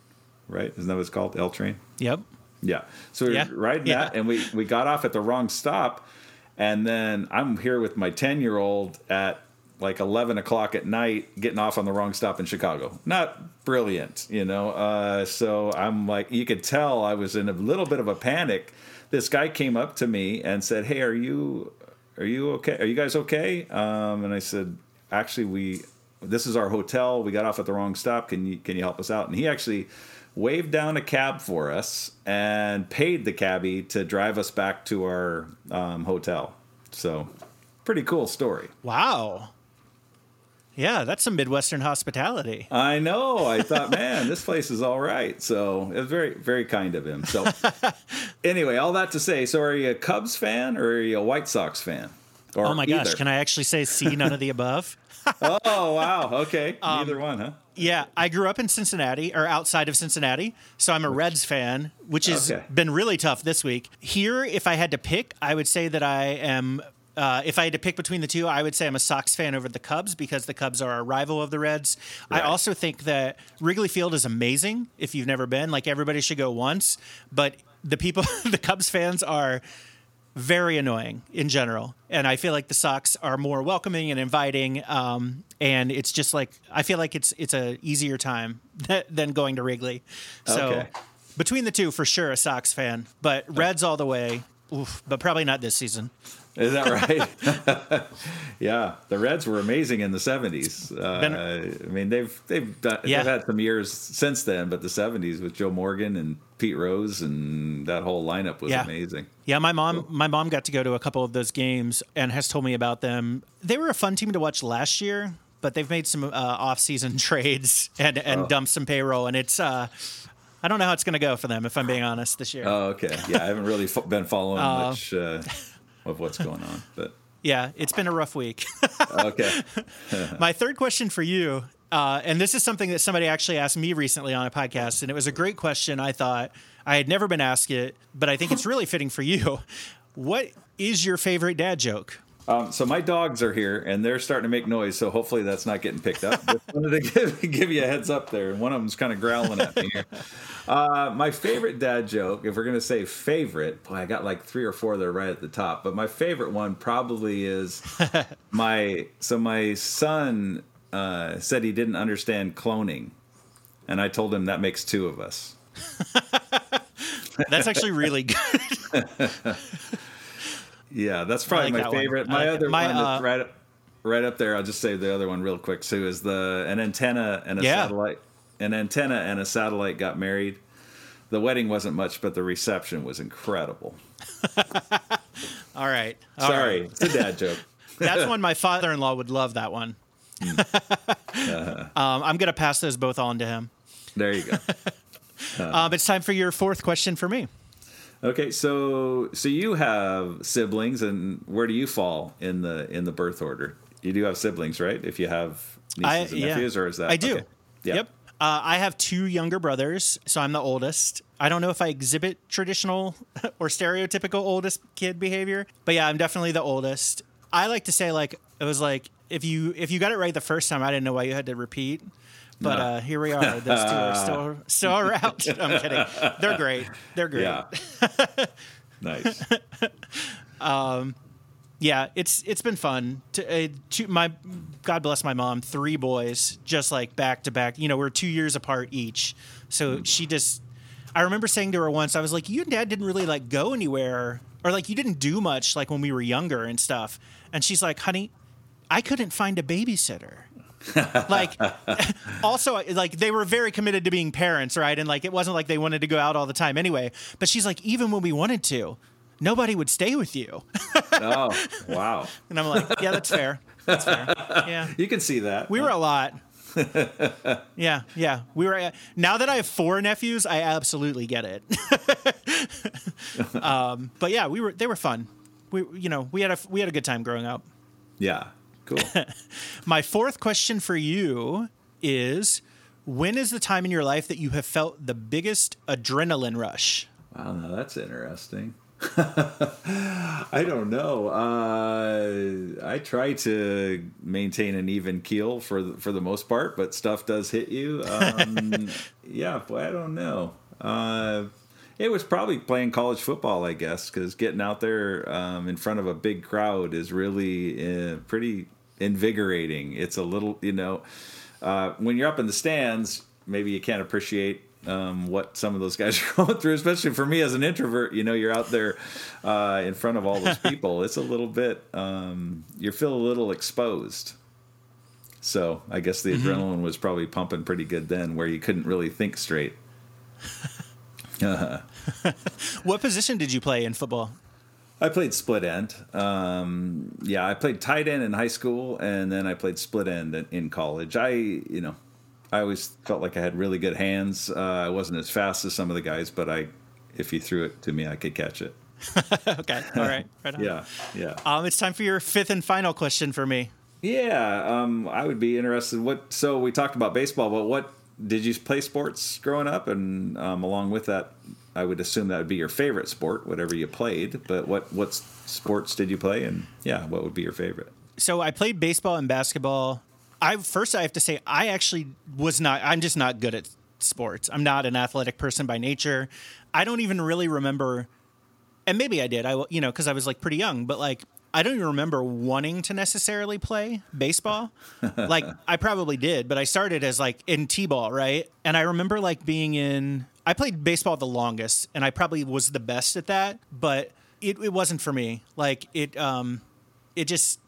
B: right? Isn't that what it's called? L train.
A: Yep.
B: Yeah. So we were
A: Yeah.
B: riding
A: Yeah.
B: that, and we we got off at the wrong stop, and then I'm here with my ten year old at like 11 o'clock at night getting off on the wrong stop in chicago. Not brilliant you know? Uh, so i'm like you could tell i was in a little bit of a panic. This guy came up to me and said hey are you are you okay? Are you guys okay? Um, and i said actually we this is our hotel. We got off at the wrong stop. Can you can you help us out? And he actually waved down a cab for us and paid the cabbie to drive us back to our um, hotel. So pretty cool story.
A: Wow. Yeah, that's some Midwestern hospitality.
B: I know. I thought, man, this place is all right. So it was very, very kind of him. So anyway, all that to say, so are you a Cubs fan or are you a White Sox fan? Or
A: Oh my gosh, can I actually say C, none of the above?
B: Oh wow. Okay.
A: Um,
B: Neither one, huh?
A: Yeah, I grew up in Cincinnati or outside of Cincinnati, so I'm a Reds fan, which has
B: Okay.
A: been really tough this week. Here, if I had to pick, I would say that I am. Uh, if I had to pick between the two, I would say I'm a Sox fan over the Cubs because the Cubs are a rival of the Reds. I also think that Wrigley Field is amazing. If you've never been, like everybody should go once. But the people, the Cubs fans are very annoying in general. And I feel like the Sox are more welcoming and inviting. Um, and it's just like I feel like it's it's a easier time than going to Wrigley. So
B: Okay.
A: between the two, for sure, a Sox fan. But Reds all the way. Oof, but probably not this season.
B: Is that right? yeah, the Reds were amazing in the '70s. Uh, I mean, they've they've done,
A: Yeah.
B: they've had some years since then, but the '70s with Joe Morgan and Pete Rose and that whole lineup was
A: Yeah.
B: amazing.
A: Yeah, my mom my mom got to go to a couple of those games and has told me about them. They were a fun team to watch last year, but they've made some uh, off-season trades and and
B: Oh.
A: dumped some payroll, and it's uh, I don't know how it's going to go for them if I'm being honest this year.
B: Oh, okay. Yeah, I haven't really been following
A: Uh,
B: much uh, of what's going on, but
A: yeah, it's been a rough week.
B: okay.
A: My third question for you, uh, and this is something that somebody actually asked me recently on a podcast, and it was a great question. I thought I had never been asked it, but I think it's really fitting for you. What is your favorite dad joke?
B: Um, so my dogs are here and they're starting to make noise. So hopefully that's not getting picked up. Just wanted to give, give you a heads up there. One of them's kind of growling at me here. Uh, my favorite dad joke, if we're going to say favorite, boy, I got like three or four that are right at the top. But my favorite one probably is my, so my son uh, said he didn't understand cloning. And I told him that makes two of us.
A: That's actually really good.
B: Yeah, that's probably
A: like
B: my
A: that
B: favorite.
A: I
B: My
A: like
B: other
A: My,
B: one
A: uh,
B: right, right up there. I'll just say the other one real quick too. Is the an antenna and a
A: Yeah.
B: satellite. An antenna and a satellite got married. The wedding wasn't much, but the reception was incredible.
A: All right. All
B: Sorry,
A: right.
B: it's a dad joke.
A: That's one my father in law would love that one. um, I'm going to pass those both on to him.
B: There you go.
A: Um, it's time for your fourth question for me.
B: Okay, so so you have siblings, and where do you fall in the in the birth order? You do have siblings, right? If you have nieces and nephews, or is that
A: I do.
B: okay. Yeah.
A: Yep. Uh, I have two younger brothers, so I'm the oldest. I don't know if I exhibit traditional or stereotypical oldest kid behavior, but yeah, I'm definitely the oldest. I like to say like it was like if you if you got it right the first time, I didn't know why you had to repeat. But
B: No.
A: uh, here we are. Those two are still still around. I'm kidding. They're great. They're great.
B: Yeah. nice.
A: yeah, it's it's been fun. To, uh, to my God bless my mom, three boys, just like back to back. You know, we're two years apart each, so she just. I remember saying to her once, I was like, "You and Dad didn't really like go anywhere, or like you didn't do much like when we were younger and stuff." And she's like, "Honey, I couldn't find a babysitter." like also like they were very committed to being parents right and like it wasn't like they wanted to go out all the time anyway but she's like even when we wanted to nobody would stay with you
B: Oh, wow.
A: and I'm like, yeah, that's fair. That's fair. Yeah.
B: You can see that.
A: We were a lot. yeah, yeah. We were now that I have four nephews, I absolutely get it. um, but yeah, we were they were fun. We you know, we had a we had a good time growing up.
B: Yeah. Cool.
A: My fourth question for you is when is the time in your life that you have felt the biggest adrenaline rush?
B: Wow, now that's interesting. I don't know. Uh, I try to maintain an even keel for the, for the most part, but stuff does hit you. Um, yeah, boy, I don't know. Uh, it was probably playing college football, I guess, because getting out there um, in front of a big crowd is really uh, pretty invigorating. It's a little, you know, uh, when you're up in the stands, maybe you can't appreciate um, what some of those guys are going through, especially for me as an introvert. You know, you're out there uh, in front of all those people. it's a little bit, um, you feel a little exposed. So I guess the mm-hmm. adrenaline was probably pumping pretty good then, where you couldn't really think straight.
A: what position did you play in football?
B: I played split end. Um, yeah, I played tight end in high school, and then I played split end in, in college. I, you know, I always felt like I had really good hands. Uh, I wasn't as fast as some of the guys, but I, if you threw it to me, I could catch it.
A: okay. All right. Right
B: yeah. Yeah.
A: Um, it's time for your fifth and final question for me.
B: Yeah. Um, I would be interested. What? So we talked about baseball, but what did you play sports growing up? And um, along with that, I would assume that would be your favorite sport, whatever you played. But what what sports did you play? And yeah, what would be your favorite?
A: So I played baseball and basketball I first I have to say I actually was not. I'm just not good at sports. I'm not an athletic person by nature. I don't even really remember, and maybe I did. I you know because I was like pretty young, but like I don't even remember wanting to necessarily play baseball. like I probably did, but I started as like in t-ball, right? And I remember like being in. I played baseball the longest, and I probably was the best at that, but it, it wasn't for me. Like it, um, it just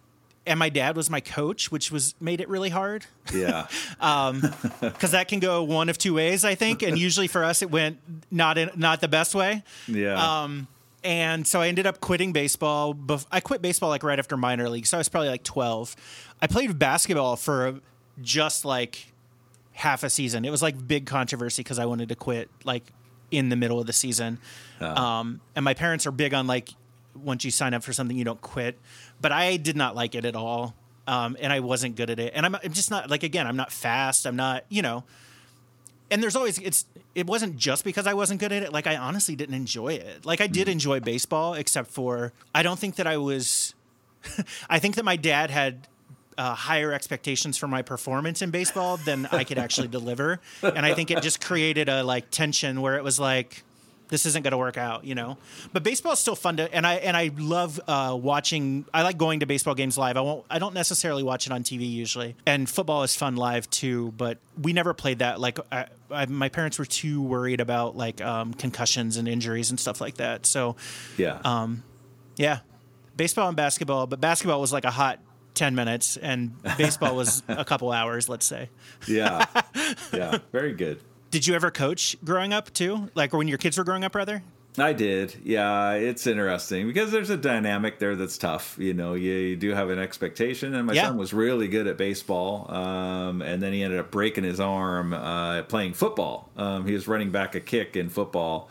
A: and my dad was my coach, which was made it really hard.
B: Yeah,
A: because um, that can go one of two ways, I think, and usually for us it went not in not the best way.
B: Yeah.
A: Um, and so I ended up quitting baseball. I quit baseball like right after minor league, so I was probably like twelve. I played basketball for just like half a season. It was like big controversy because I wanted to quit like in the middle of the season. Uh. Um, and my parents are big on like once you sign up for something, you don't quit but I did not like it at all. Um, and I wasn't good at it. And I'm, I'm just not like again, I'm not fast. I'm not, you know. And there's always it's it wasn't just because I wasn't good at it. Like I honestly didn't enjoy it. Like I did mm. enjoy baseball, except for I don't think that I was. I think that my dad had uh, higher expectations for my performance in baseball than I could actually deliver, and I think it just created a like tension where it was like, this isn't going to work out, you know. But baseball is still fun to, and I and I love uh, watching. I like going to baseball games live. I won't. I don't necessarily watch it on TV usually. And football is fun live too. But we never played that. Like I, I, my parents were too worried about like um, concussions and injuries and stuff like that. So
B: yeah,
A: um, yeah, baseball and basketball. But basketball was like a hot 10 minutes and baseball was a couple hours let's say
B: yeah yeah very good
A: did you ever coach growing up too? Like when your kids were growing up, rather?
B: I did. Yeah, it's interesting because there's a dynamic there that's tough. You know, you, you do have an expectation, and my yeah. son was really good at baseball, um, and then he ended up breaking his arm uh, playing football. Um, he was running back a kick in football,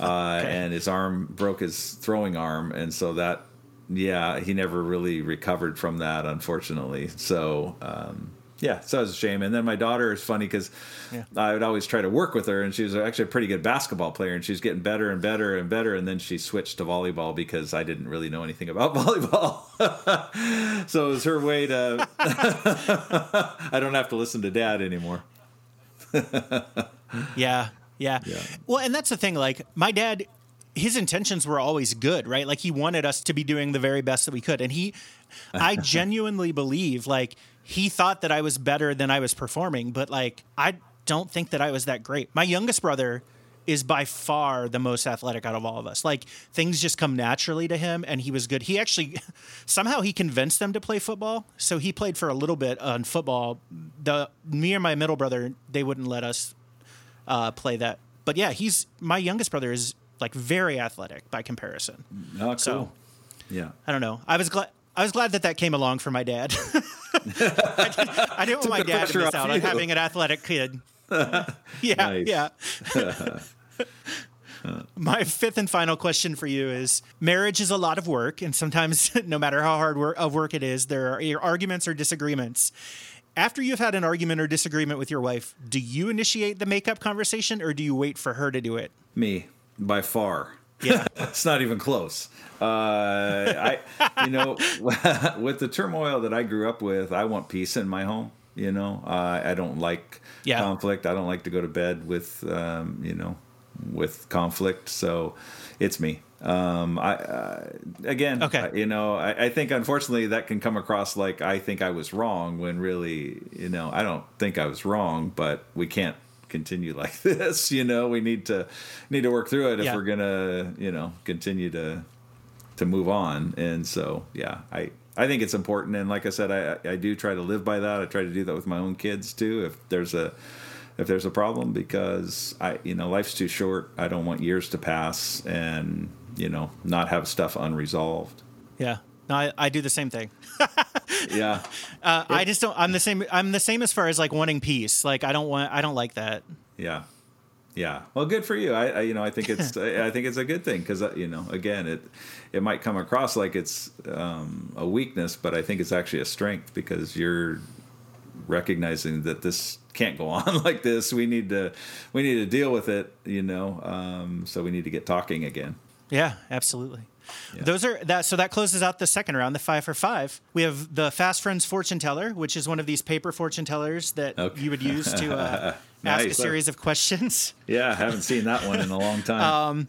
B: uh, okay. and his arm broke his throwing arm, and so that, yeah, he never really recovered from that, unfortunately. So. Um, yeah, so it was a shame. And then my daughter is funny because yeah. I would always try to work with her, and she was actually a pretty good basketball player, and she was getting better and better and better. And then she switched to volleyball because I didn't really know anything about volleyball. so it was her way to. I don't have to listen to dad anymore.
A: yeah, yeah, yeah. Well, and that's the thing. Like my dad, his intentions were always good, right? Like he wanted us to be doing the very best that we could, and he, I genuinely believe, like he thought that I was better than I was performing, but like I don't think that I was that great. My youngest brother is by far the most athletic out of all of us. Like things just come naturally to him and he was good. He actually somehow he convinced them to play football. So he played for a little bit on football. The me and my middle brother, they wouldn't let us uh, play that. But yeah, he's my youngest brother is like very athletic by comparison.
B: Oh, cool. So,
A: yeah. I don't know. I was glad I was glad that that came along for my dad. I, didn't, I didn't want my dad to miss out on having an athletic kid. yeah, yeah. my fifth and final question for you is marriage is a lot of work and sometimes no matter how hard work, of work it is there are arguments or disagreements after you've had an argument or disagreement with your wife do you initiate the makeup conversation or do you wait for her to do it
B: me by far
A: yeah
B: it's not even close uh, I, you know, with the turmoil that I grew up with, I want peace in my home. You know, uh, I don't like yeah. conflict. I don't like to go to bed with, um, you know, with conflict. So it's me. Um, I uh, again,
A: Okay.
B: I- you know, I, I think unfortunately that can come across like I think I was wrong when really, you know, I don't think I was wrong, but we can't continue like this. You know, we need to need to work through it if
A: Yeah.
B: we're gonna, you know, continue to to move on. And so, yeah, I I think it's important. And like I said, I I do try to live by that. I try to do that with my own kids too. If there's a if there's a problem, because I you know life's too short. I don't want years to pass and you know not have stuff unresolved.
A: Yeah. No, I, I do the same thing.
B: Yeah.
A: Uh, I just don't. I'm the same. I'm the same as far as like wanting peace. Like I don't want. I don't like that.
B: Yeah. Yeah. Well, good for you. I, I you know, I think it's, I I think it's a good thing because, you know, again, it, it might come across like it's um, a weakness, but I think it's actually a strength because you're recognizing that this can't go on like this. We need to, we need to deal with it, you know. Um, so we need to get talking again.
A: Yeah, absolutely.
B: Yeah.
A: Those are that. So that closes out the second round, the five for five. We have the Fast Friends fortune teller, which is one of these paper fortune tellers that
B: Okay.
A: you would use to uh, ask a series of questions.
B: Yeah. I haven't seen that one in a long time.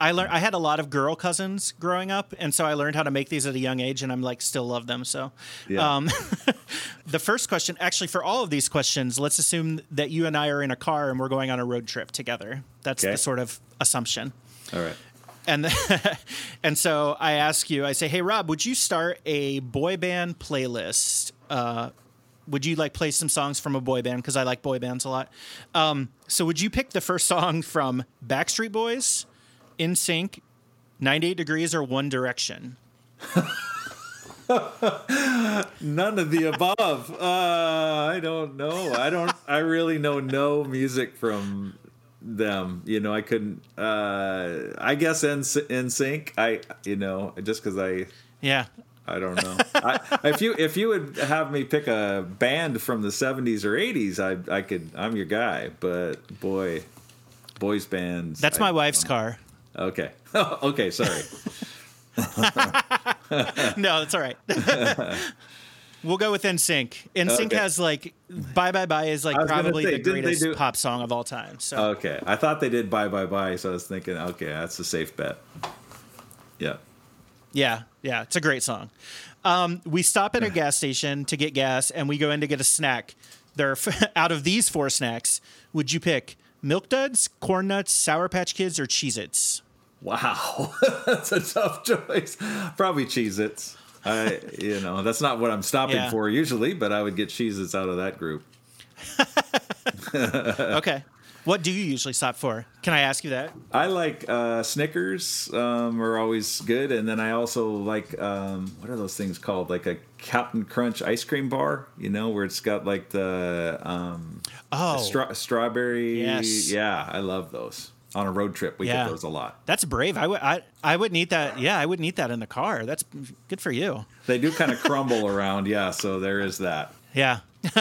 A: I learned. I had a lot of girl cousins growing up, and so I learned how to make these at a young age, and I'm like still love them. So,
B: Yeah.
A: um, the first question, actually, for all of these questions, let's assume that you and I are in a car and we're going on a road trip together. That's
B: Okay.
A: the sort of assumption.
B: All right.
A: And and so I ask you, I say, hey Rob, would you start a boy band playlist? Uh, would you like play some songs from a boy band? Because I like boy bands a lot. Um, so would you pick the first song from Backstreet Boys, NSYNC, 98 Degrees, or One Direction?
B: None of the above. Uh, I don't know. I don't. I really know no music from them. You know, I couldn't. Uh, I guess in in sync. I you know just because I
A: Yeah.
B: I don't know. I, if you if you would have me pick a band from the seventies or eighties, I I could. I'm your guy. But boy, boys bands.
A: That's
B: I-
A: my wife's car.
B: Okay. okay. Sorry.
A: no, that's all right. We'll go with NSYNC. NSYNC
B: Okay.
A: has like Bye Bye Bye is like
B: I was gonna
A: probably
B: say,
A: the greatest
B: do-
A: pop song of all time. So
B: Okay. I thought they did bye bye bye, so I was thinking, okay, that's a safe bet. Yeah.
A: Yeah, yeah, it's a great song. Um, we stop at a gas station to get gas, and we go in to get a snack. There, are, out of these four snacks, would you pick Milk Duds, Corn Nuts, Sour Patch Kids, or Cheez-Its?
B: Wow, that's a tough choice. Probably Cheez-Its. I, you know, that's not what I'm stopping
A: Yeah.
B: for usually, but I would get Cheez-Its out of that group.
A: okay, what do you usually stop for? Can I ask you that?
B: I like uh, Snickers um, are always good, and then I also like um, what are those things called? Like a Captain Crunch ice cream bar, you know, where it's got like the, um,
A: Oh,
B: the stra- strawberry.
A: Yes.
B: Yeah, I love those. On a road trip, we
A: Yeah.
B: get those a lot.
A: that's brave. I would, I, I wouldn't eat that. Yeah, I wouldn't eat that in the car. That's good for you.
B: They do kind of crumble around, yeah. So there is that.
A: Yeah.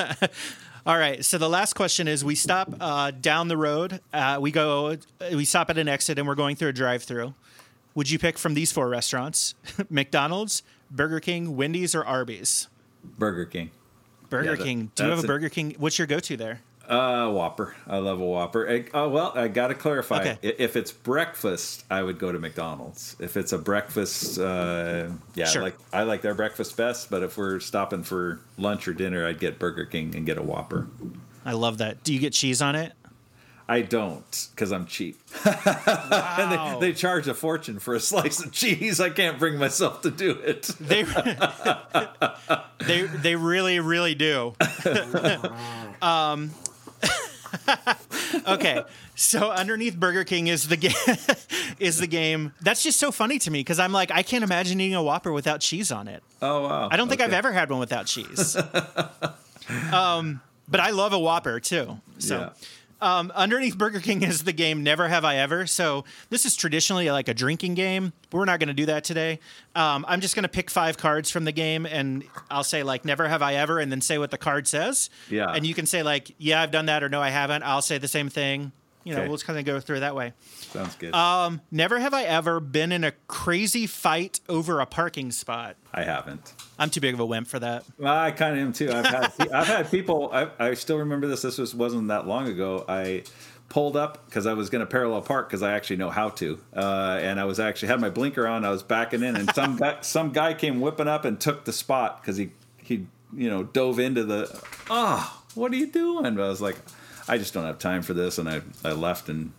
A: All right. So the last question is: We stop uh, down the road. Uh, we go. We stop at an exit, and we're going through a drive-through. Would you pick from these four restaurants: McDonald's, Burger King, Wendy's, or Arby's?
B: Burger King.
A: Burger
B: Yeah, that-
A: King. Do you have a. Burger King? What's your go-to there?
B: Uh, Whopper. I love a Whopper. I, oh well, I got to clarify.
A: Okay.
B: If it's breakfast, I would go to McDonald's. If it's a breakfast, uh, yeah,
A: Sure.
B: like I like their breakfast best. But if we're stopping for lunch or dinner, I'd get Burger King and get a Whopper.
A: I love that. Do you get cheese on it?
B: I don't because I'm cheap.
A: Wow.
B: and they, they charge a fortune for a slice of cheese. I can't bring myself to do it.
A: they, they, they really, really do. um, okay, so underneath Burger King is the game. is the game that's just so funny to me because I'm like I can't imagine eating a Whopper without cheese on it.
B: Oh wow!
A: I don't think I've ever had one without cheese. um, but I love a Whopper too. So.
B: Yeah.
A: Um, underneath Burger King is the game Never Have I Ever. So this is traditionally like a drinking game. We're not going to do that today. Um, I'm just going to pick five cards from the game, and I'll say like Never Have I Ever, and then say what the card says.
B: Yeah.
A: And you can say like Yeah, I've done that, or No, I haven't. I'll say the same thing. You know,
B: Okay.
A: we'll just kind of go through it that way.
B: Sounds good.
A: Um, never have I ever been in a crazy fight over a parking spot.
B: I haven't.
A: I'm too big of a wimp for that.
B: Well, I kind of am too. I've had I've had people. I, I still remember this. This was wasn't that long ago. I pulled up because I was going to parallel park because I actually know how to, uh, and I was actually had my blinker on. I was backing in, and some guy, some guy came whipping up and took the spot because he he you know dove into the. Oh, what are you doing? But I was like, I just don't have time for this, and I I left and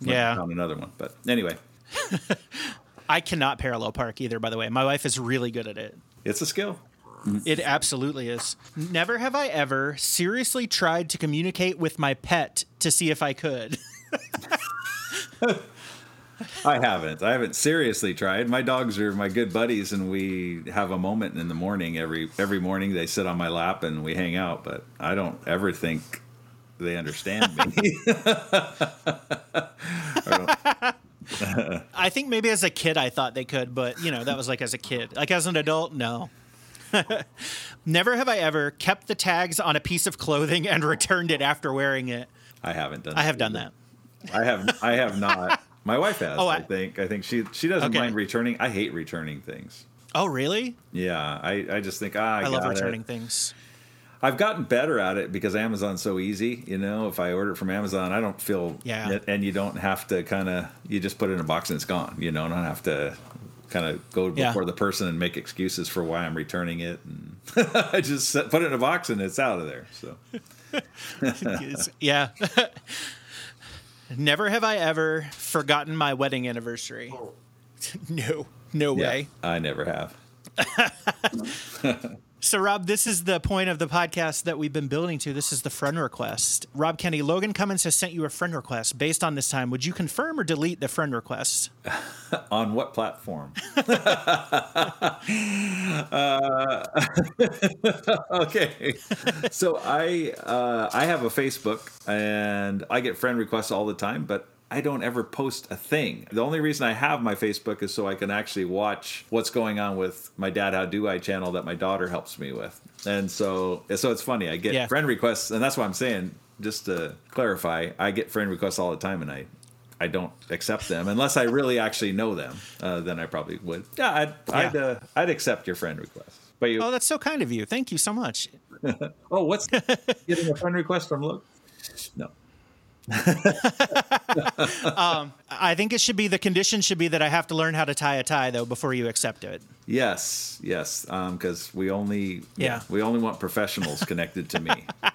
B: went
A: Yeah.
B: found another one. But anyway,
A: I cannot parallel park either, by the way. My wife is really good at it.
B: It's a skill.
A: It absolutely is. Never have I ever seriously tried to communicate with my pet to see if I could.
B: I haven't. I haven't seriously tried. My dogs are my good buddies, and we have a moment in the morning every every morning. They sit on my lap and we hang out. But I don't ever think they understand me.
A: I think maybe as a kid I thought they could, but you know, that was like as a kid. Like as an adult, no. Never have I ever kept the tags on a piece of clothing and returned it after wearing it.
B: I haven't done. That.
A: I have done that.
B: I have. I have not. My wife has.
A: Oh,
B: I,
A: I-
B: think. I think she she doesn't
A: Okay.
B: mind returning. I hate returning things.
A: Oh, really?
B: Yeah, I, I just think ah, I,
A: I love
B: got it.
A: returning things.
B: I've gotten better at it because Amazon's so easy. You know, if I order it from Amazon, I don't feel
A: Yeah.
B: and you don't have to kind of you just put it in a box and it's gone. You know, I don't have to kind of go
A: Yeah.
B: before the person and make excuses for why I'm returning it, and I just put it in a box and it's out of there. So
A: yeah. Never have I ever forgotten my wedding anniversary. no, no
B: yeah,
A: way.
B: I never have.
A: So, Rob, this is the point of the podcast that we've been building to. This is the friend request. Rob Kenney, Logan Cummins has sent you a friend request. Based on this time, would you confirm or delete the friend request?
B: On what platform? uh, okay, so I uh, I have a Facebook and I get friend requests all the time, but I don't ever post a thing. The only reason I have my Facebook is so I can actually watch what's going on with my Dad How Do I channel that my daughter helps me with, and so so it's funny. I get
A: Yeah.
B: friend requests, and that's what I'm saying. Just to clarify, I get friend requests all the time, and I I don't accept them unless I really actually know them. Uh, then I probably would. Yeah, I'd I'd, uh, I'd accept your friend request. But you,
A: Oh, that's so kind of you. Thank you so much.
B: oh, what's getting a friend request from Luke? No, Um,
A: I think it should be the condition should be that I have to learn how to tie a tie though before you accept it.
B: yes, yes, um, because we only
A: Yeah.
B: we only want professionals connected to me.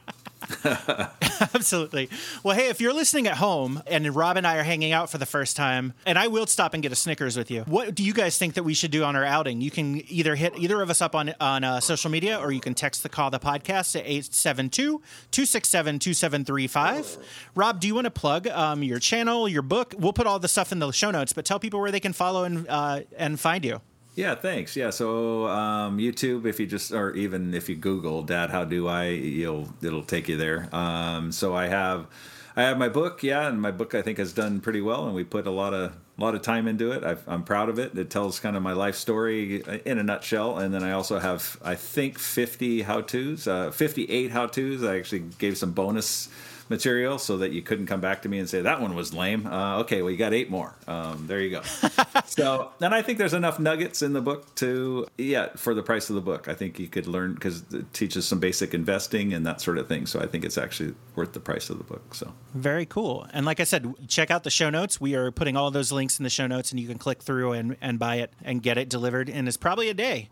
A: Absolutely. Well, hey, if you're listening at home and Rob and I are hanging out for the first time, and I will stop and get a Snickers with you. What do you guys think that we should do on our outing? You can either hit either of us up on on uh, social media, or you can text the call the podcast at 872-267-2735. Rob, do you want to plug um, your channel, your book? We'll put all the stuff in the show notes, but tell people where they can follow and uh, and find you.
B: Yeah, thanks. Yeah, so um, YouTube, if you just, or even if you Google "Dad, how do I," you'll it'll take you there. Um, so I have, I have my book, yeah, and my book I think has done pretty well, and we put a lot of a lot of time into it. I've, I'm proud of it. It tells kind of my life story in a nutshell, and then I also have I think 50 how tos, uh, 58 how tos. I actually gave some bonus material so that you couldn't come back to me and say that one was lame. Uh, okay, well you got eight more. Um, there you go. so, and I think there's enough nuggets in the book to yeah for the price of the book. I think you could learn because it teaches some basic investing and that sort of thing. So I think it's actually worth the price of the book. So
A: Very cool. And like I said, check out the show notes. We are putting all those links in the show notes, and you can click through and, and buy it and get it delivered. And it's probably a day.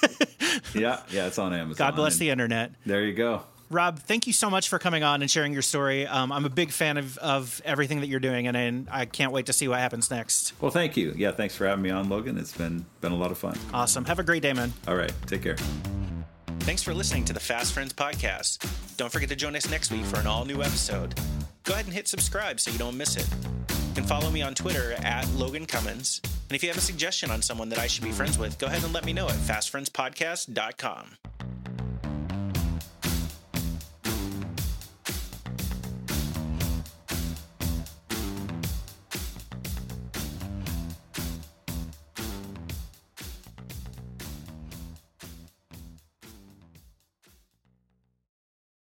B: yeah, yeah, it's on Amazon.
A: God bless the internet.
B: There you go.
A: Rob, thank you so much for coming on and sharing your story. Um, I'm a big fan of, of everything that you're doing, and, and I can't wait to see what happens next.
B: Well, thank you. Yeah, thanks for having me on, Logan. It's been been a lot of fun.
A: Awesome. Have a great day, man.
B: All right, take care.
A: Thanks for listening to the Fast Friends podcast. Don't forget to join us next week for an all new episode. Go ahead and hit subscribe so you don't miss it. You can follow me on Twitter at Logan Cummins. And if you have a suggestion on someone that I should be friends with, go ahead and let me know at fastfriendspodcast.com.